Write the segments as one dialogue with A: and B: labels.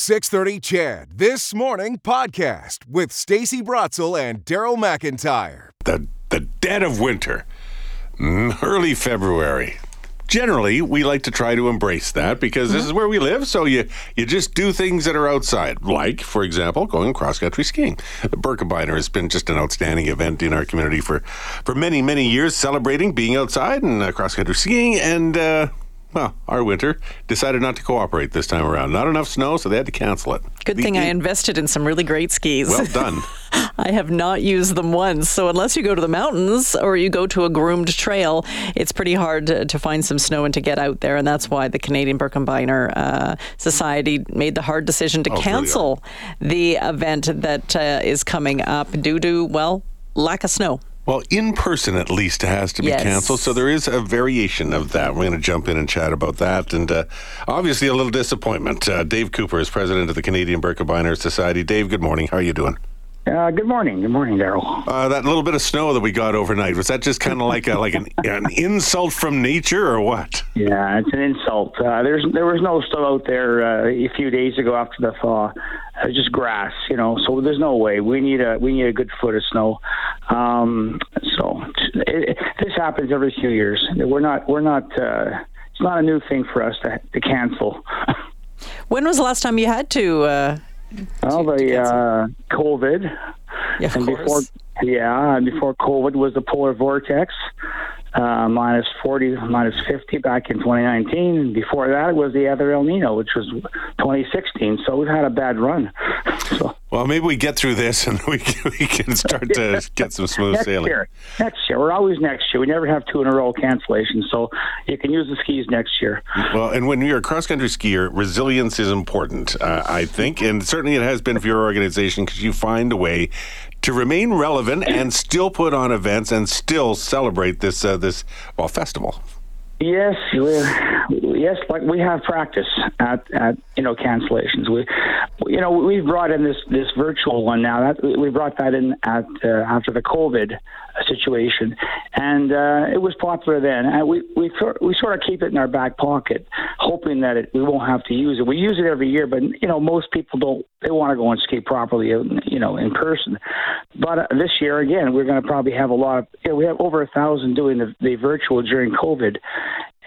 A: 630 CHED This Morning podcast with Stacey Brotzel and Daryl McIntyre.
B: The, the dead of winter, mm, early February. Generally, we like to try to embrace that because this is where we live. So you you just do things that are outside, like, for example, going cross country skiing. The Birkebeiner has been just an outstanding event in our community for for many many years, celebrating being outside and uh, cross country skiing. And uh, well, our winter decided not to cooperate this time around. Not enough snow, so they had to cancel it.
C: Good
B: The-
C: thing I invested in some really great skis.
B: Well done.
C: I have not used them once. So unless you go to the mountains or you go to a groomed trail, it's pretty hard to, to find some snow and to get out there. And that's why the Canadian Birkebeiner uh, Society made the hard decision to
B: Oh, really
C: cancel the event that uh, is coming up due to, well, lack of snow.
B: Well, in person at least has to be
C: Yes.
B: canceled. So there is a variation of that. We're going to jump in and chat about that. And uh, obviously, a little disappointment. Uh, Dave Cooper is president of the Canadian Birkebeiner Society. Dave, good morning. How are you doing?
D: Uh, good morning. Good morning, Daryl.
B: Uh, that little bit of snow that we got overnight was that just kind of like a, like an, an insult from nature or what?
D: Yeah, it's an insult. Uh, there's there was no snow out there uh, a few days ago after the thaw. It was just grass, you know. So there's no way we need a we need a good foot of snow. Um, so it, it, this happens every few years. We're not we're not. Uh, it's not a new thing for us to to cancel.
C: When was the last time you had to? Uh,
D: Well,
C: to
D: the
C: cancel.
D: uh, COVID
C: yeah, of
D: and
C: course.
D: before yeah, and before COVID was the polar vortex, uh, minus 40, minus 50 back in 2019. And before that it was the other El Nino, which was 2016. So we've had a bad run. So
B: Well, maybe we get through this and we can, we can start to get some smooth
D: next
B: sailing.
D: year, next year, we're always next year. We never have two in a row cancellations. So you can use the skis next year.
B: Well, and when you're a cross country skier, resilience is important, uh, I think, and certainly it has been for your organization because you find a way to remain relevant and still put on events and still celebrate this uh, this well festival.
D: Yes, yes, like we have practice at, at you know cancellations. We, you know, we've brought in this this virtual one now. That we brought that in at uh, after the COVID situation, and uh, it was popular then. And we we sort we sort of keep it in our back pocket, hoping that it, we won't have to use it. We use it every year, but you know, most people don't. They want to go and ski properly, you know, in person. But uh, this year again, we're going to probably have a lot of. You know, we have over a thousand doing the, the virtual during COVID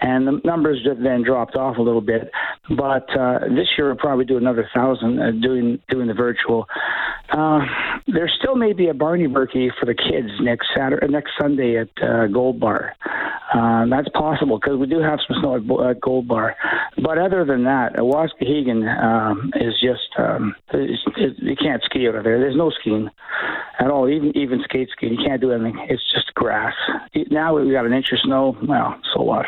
D: and the numbers have then dropped off a little bit. But uh, this year we'll probably do another thousand uh, doing doing the virtual. Uh, there still may be a Barnebirkie for the kids next Saturday, next Sunday at uh, Gold Bar. Uh, that's possible because we do have some snow at, at Gold Bar. But other than that, uh, Waskahegan um, is just um, is, you can't ski of there. There's no skiing at all. Even even skate skiing, you can't do anything. It's just grass. Now we got an inch of snow. Well, so what?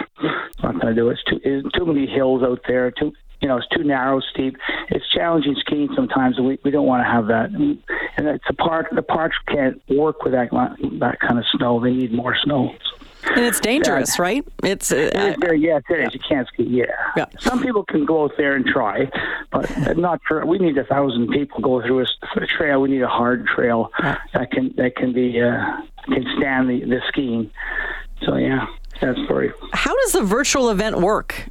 D: Not going to do it. It's too it's too many hills out there. Too you know, it's too narrow, steep. It's challenging skiing sometimes. And we we don't want to have that. And it's a park. The parks can't work with that that kind of snow. They need more snow.
C: and it's dangerous, right? It's uh,
D: It is very, yes, it is. You can't ski. Yeah.
C: Yeah.
D: Some people can go out there and try, but not for. We need a thousand people go through a, a trail. We need a hard trail that can that can be uh, can stand the, the skiing. So yeah, that's.
C: How does the virtual event work?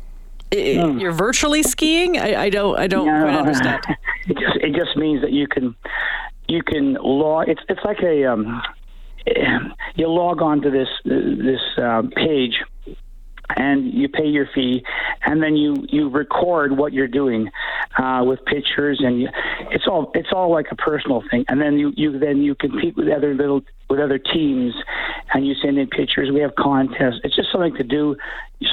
C: I- You're virtually skiing? I, I don't. I don't quite understand.
D: It just it just means that you can you can log. It's it's like a um, you log on to this this uh, page and you pay your fee, and then you you record what you're doing uh, with pictures, and you, it's all it's all like a personal thing. And then you you then you compete with other little with other teams, and you send in pictures. We have contests. It's just something to do.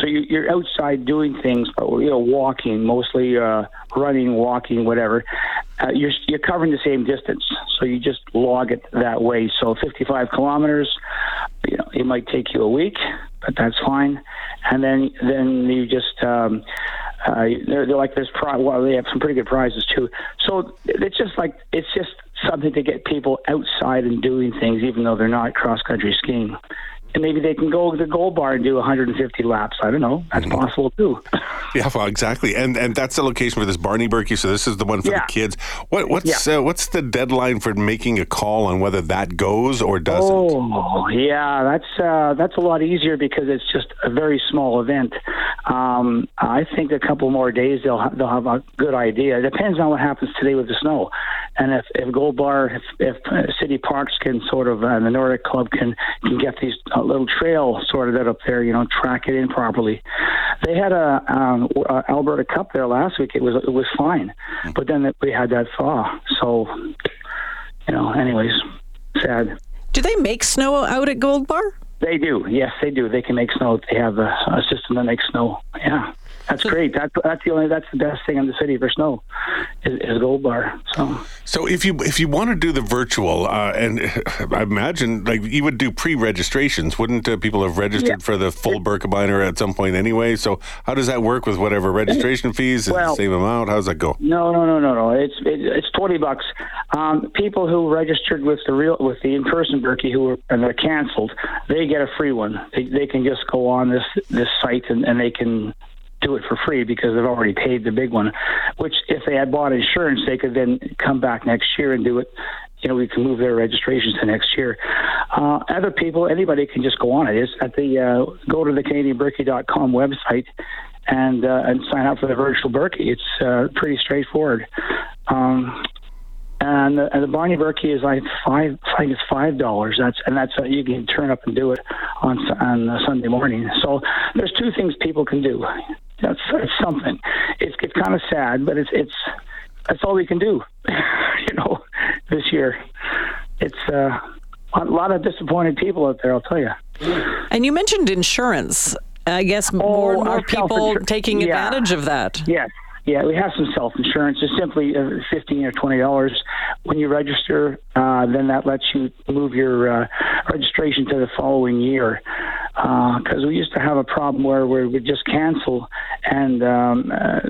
D: So you, you're outside doing things, but you know, walking mostly, uh, running, walking, whatever. Uh, you're you're covering the same distance, so you just log it that way. So 55 kilometers, you know, it might take you a week, but that's fine. And then then you just um, uh, they're, they're like this pri Well, they have some pretty good prizes too. So it's just like it's just something to get people outside and doing things, even though they're not cross country skiing. and maybe they can go to the gold bar and do 150 laps. I don't know. That's
B: Mm-hmm.
D: possible too.
B: Yeah, well, exactly, and and that's the location for this Barnebirkie. So this is the one for
D: Yeah.
B: the kids. What what's uh, what's the deadline for making a call on whether that goes or doesn't?
D: Oh, yeah, that's uh, that's a lot easier because it's just a very small event. Um, I think a couple more days they'll ha- they'll have a good idea. It depends on what happens today with the snow, and if if Gold Bar, if, if uh, City Parks can sort of uh, the Nordic Club can can get these uh, little trail sorted out up there, you know, track it in properly. They had a um, uh, Alberta Cup there last week. It was it was fine, but then we had that thaw. So, you know, anyways, sad.
C: Do they make snow out at Gold Bar?
D: They do. Yes, they do. They can make snow. They have a, a system that makes snow. Yeah, that's great. That's that's the only that's the best thing in the city for snow is, is Gold Bar. So
B: So if you if you want to do the virtual, uh, and I imagine like you would do pre-registrations, wouldn't uh, people have registered
D: Yeah.
B: for the full Birkebeiner at some point anyway? So how does that work with whatever registration fees? Is
D: Well-
B: the same amount? How does that go?
D: no, no, no, no, no. It's it, it's twenty bucks. Um, people who registered with the real with the in person Birkie who were and they're canceled, they get a free one. They they can just go on this this site and, and they can do it for free because they've already paid the big one. Which if they had bought insurance, they could then come back next year and do it. You know, we can move their registrations to next year. Uh, other people, anybody can just go on it. It's at the uh, go to the CanadianBirkie.com website and uh, and sign up for the virtual Birkie. It's uh, pretty straightforward. Um, and the, and the Barney Birkie is like five. I think it's five dollars. That's and that's uh, you can turn up and do it on on Sunday morning. So there's two things people can do. That's, that's something. It's it's kind of sad, but it's it's that's all we can do. you know, this year, it's uh, a lot of disappointed people out there. I'll tell you.
C: And you mentioned insurance. I guess more and
D: Oh,
C: more people taking
D: yeah.
C: advantage of that.
D: Yes. Yeah, we have some self insurance. It's simply uh, fifteen or twenty dollars when you register. Uh, then that lets you move your uh, registration to the following year. Because we used to have a problem where we would just cancel, and, um, uh,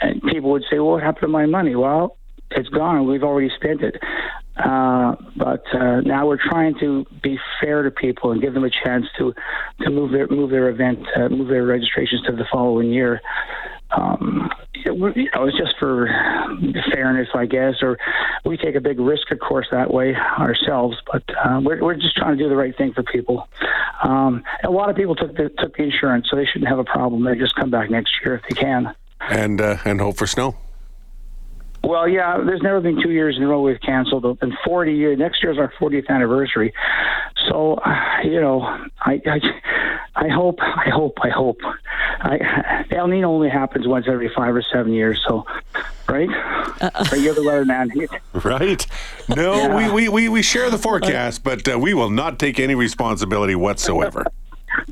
D: and people would say, "Well, what happened to my money?" Well, it's gone. We've already spent it. Uh, but uh, now we're trying to be fair to people and give them a chance to to move their move their event, uh, move their registrations to the following year. Um, it, you know, it's just for fairness, I guess, or we take a big risk, of course, that way ourselves. But uh, we're we're just trying to do the right thing for people. Um, a lot of people took the took the insurance, so they shouldn't have a problem. They just come back next year if they can.
B: And uh, and hope for snow.
D: Well, yeah, there's never been two years in a row we've canceled. And 40 years, next year is our 40th anniversary. So, uh, you know, I, I, I hope, I hope, I hope. I, El Nino only happens once every five or seven years. So, right? Right, you're the weatherman.
B: Right? No,
D: Yeah.
B: we, we, we, we share the forecast, but uh, we will not take any responsibility whatsoever.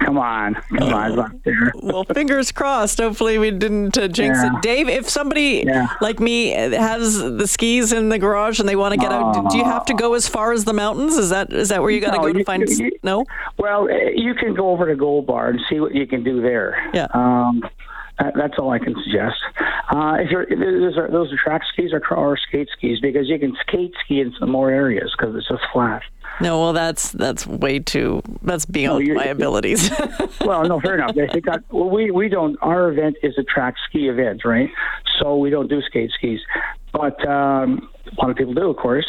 D: Come on, come on, there.
C: Well, fingers crossed. Hopefully, we didn't uh, jinx
D: Yeah.
C: it. Dave, if somebody
D: Yeah.
C: like me has the skis in the garage and they want to get out, do- you have to go as far as the mountains? Is that is that where you got to
D: No,
C: go to
D: you-
C: find
D: you-
C: snow?
D: Well, uh, you can go over to Gold Bar and see what you can do there.
C: Yeah.
D: Um, that, that's all I can suggest. Uh, if you're those are those are track skis or, or skate skis because you can skate ski in some more areas because it's just flat.
C: No, well, that's that's way too. That's beyond
D: you're-
C: my abilities.
D: Well, no, fair enough. They got well, we we don't. Our event is a track ski event, right? So we don't do skate skis, but um, a lot of people do, of course.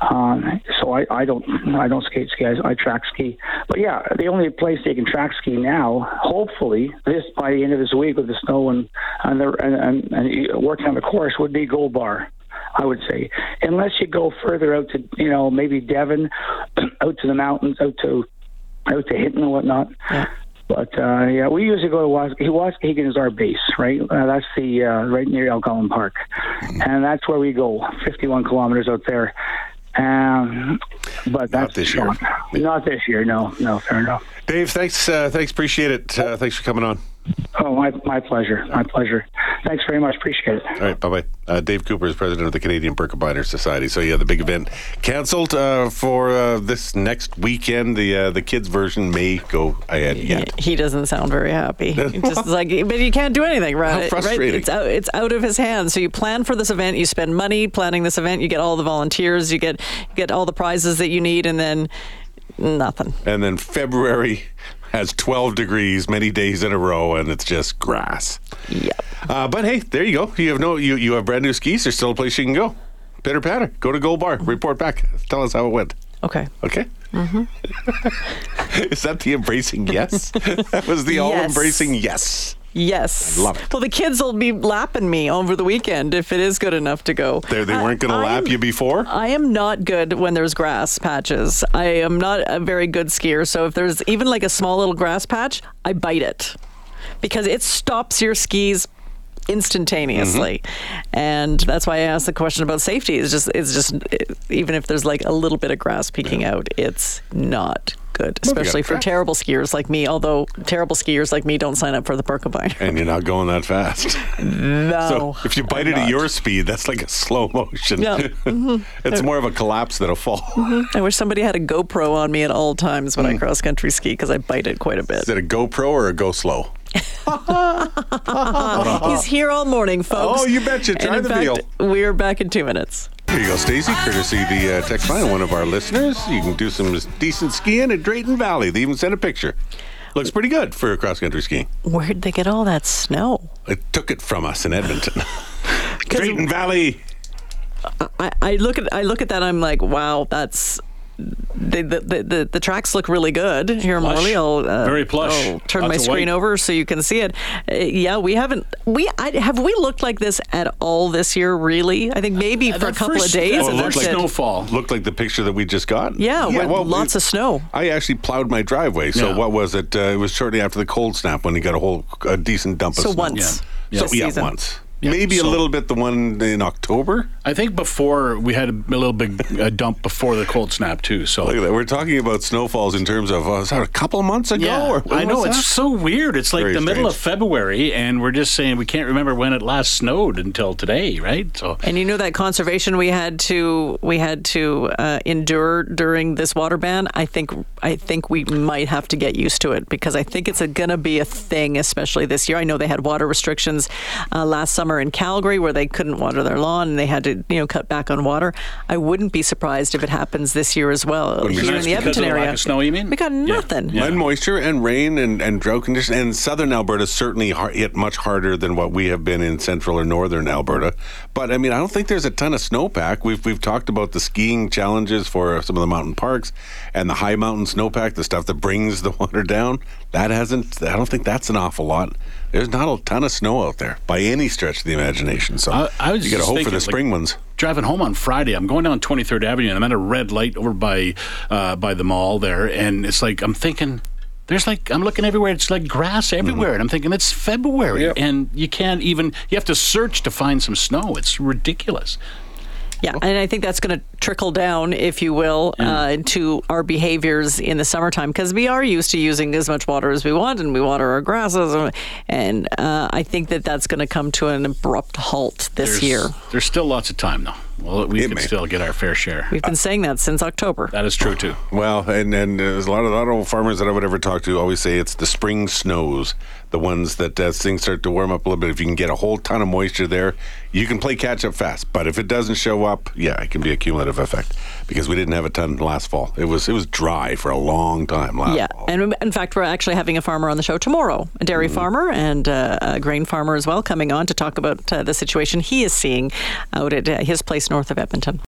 D: Um, so I, I don't I don't skate ski. I, I track ski. But yeah, the only place they can track ski now, hopefully, this by the end of this week with the snow and and, the, and, and, and working on the course would be Gold Bar. I would say, unless you go further out to, you know, maybe Devon, out to the mountains, out to out to Hinton and whatnot. But uh, yeah, we usually go to Was- Waskegan is our base, right? Uh, that's the uh, right near Algonquin Park, and that's where we go, 51 kilometers out there. Um, but that's
B: this year.
D: Not this year. No, no, fair enough.
B: Dave, thanks. Uh, thanks. Appreciate it. Uh, thanks for coming on.
D: Oh, my my pleasure. My pleasure. Thanks very much. Appreciate it.
B: All right, bye bye. Uh, Dave Cooper is president of the Canadian Birkebeiner Society. So yeah, the big event canceled uh, for uh, this next weekend. The uh, the kids version may go ahead yet.
C: he doesn't sound very happy. Just like, but you can't do anything, right?
B: How
C: Right?
B: frustrating.
C: It's out. It's out of his hands. So you plan for this event. You spend money planning this event. You get all the volunteers. You get you get all the prizes that you need, and then Nothing.
B: And then February has 12 degrees many days in a row, and it's just grass.
C: Yep.
B: Uh, but hey, there you go. You have no, you, you have brand new skis. There's still a place you can go. Pitter patter. Go to Gold Bar. Report back. Tell us how it went.
C: Okay.
B: Okay. Mm-hmm. Is that the embracing yes? that was the all embracing yes.
C: Yes.
B: I love it.
C: Well, the kids will be lapping me over the weekend if it is good enough to go.
B: They, they weren't going to lap you before.
C: I am not good when there's grass patches. I am not a very good skier. So if there's even like a small little grass patch, I bite it because it stops your skis instantaneously. Mm-hmm. And that's why I asked the question about safety. It's just it's just even if there's like a little bit of grass peeking out, it's not good, especially for terrible skiers like me. Although terrible skiers like me don't sign up for the Birkebeiner.
B: and you're not going that fast.
C: No.
B: So if you bite
C: I'm
B: it at your speed, that's like a slow motion.
C: Yeah.
B: it's more of a collapse than a fall.
C: I wish somebody had a GoPro on me at all times
B: Hmm.
C: when I cross country ski because I bite it quite a bit.
B: Is it a GoPro or a Go Slow?
C: He's here all morning, folks.
B: Oh, you betcha.
C: And
B: Try
C: in
B: the
C: fact,
B: veal.
C: We're back in two minutes.
B: Here you go, Stacy. Courtesy the uh, text line, one of our listeners. You can do some decent skiing at Drayton Valley. They even sent a picture. Looks pretty good for cross country skiing.
C: Where'd they get all that snow?
B: It took it from us in Edmonton. Drayton Valley.
C: I, I look at I look at that. I'm like, wow, that's. The, the, the, the, the tracks look really good here,
E: Plush.
C: Morley. I'll uh,
E: Very plush.
C: I'll turn
E: Lots
C: my screen
E: white.
C: over so you can see it. Uh, yeah, we haven't. We I, have we looked like this at all this year? Really? I think maybe for a couple
E: first-
C: of days.
E: that
C: and
E: looked like
C: it.
E: snowfall.
B: Looked like the picture that we just got.
C: Yeah, with lots
B: it-
C: of snow.
B: I actually plowed my driveway. So
E: Yeah.
B: what was it? Uh, it was shortly after the cold snap when you got a whole a decent dump of snow
C: So
B: snow.
C: once.
E: Yeah.
B: So
C: this
B: yeah,
C: season.
B: once.
E: Yeah,
B: Maybe a little bit the one in October.
E: I think before we had a, a little big uh, dump before the cold snap too. So
B: Look at that. We're talking about snowfalls in terms of uh, is that a couple of months ago?
E: yeah,
B: or
E: I know it's
B: that?
E: so weird. It's like
B: Very
E: the middle of. February, and we're just saying we can't remember when it last snowed until today, right? So
C: And you know that conservation we had to we had to uh, endure during this water ban. I think I think we might have to get used to it because I think it's going to be a thing, especially this year. I know they had water restrictions uh, last summer in Calgary where they couldn't water their lawn and they had to you know cut back on water. I wouldn't be surprised if it happens this year as well
B: be
C: here in
E: nice
C: the
E: because
C: Edmonton
E: of the lack
C: area.
E: of snow, you mean?
C: We got
E: Yeah.
C: nothing.
E: Yeah.
B: And moisture and rain and, and drought conditions. And southern Alberta certainly har- hit much harder than what we have been in central or northern Alberta. But I mean, I don't think there's a ton of snowpack. We've we've talked about the skiing challenges for some of the mountain parks and the high mountain snowpack, the stuff that brings the water down. That hasn't. I don't think that's an awful lot. There's not a ton of snow out there by any stretch of the imagination. So
E: I- I was
B: you got to
E: just
B: hope for
E: thinking,
B: the
E: like,
B: spring ones.
E: driving home on Friday, I'm going down 23rd Avenue, and I'm at a red light over by uh, by the mall there, and it's like I'm thinking. There's like I'm looking everywhere. It's like grass everywhere, and I'm thinking it's February,
B: Yep.
E: and you can't even. You have to search to find some snow. It's ridiculous.
C: Yeah, and I think that's going to trickle down, if you will, uh, to our behaviors in the summertime because we are used to using as much water as we want, and we water our grasses, and- and uh, I think that that's going to come to an abrupt halt this
E: There's,
C: year.
E: There's still lots of time though. Well, we
B: It
E: can
B: may.
E: still get our fair share.
C: We've been saying that since October.
E: That is true too.
B: Well, and and there's a lot of, a lot of farmers that I would ever talk to always say it's the spring snows, the ones that as things start to warm up a little bit. If you can get a whole ton of moisture there, you can play catch up fast. But if it doesn't show up, yeah, it can be a cumulative effect because we didn't have a ton last fall. It was it was dry for a long time last
C: Yeah,
B: fall.
C: and in fact, we're actually having a farmer on the show tomorrow, a dairy farmer and uh, a grain farmer as well, coming on to talk about uh, the situation he is seeing out at uh, his place north of Edmonton.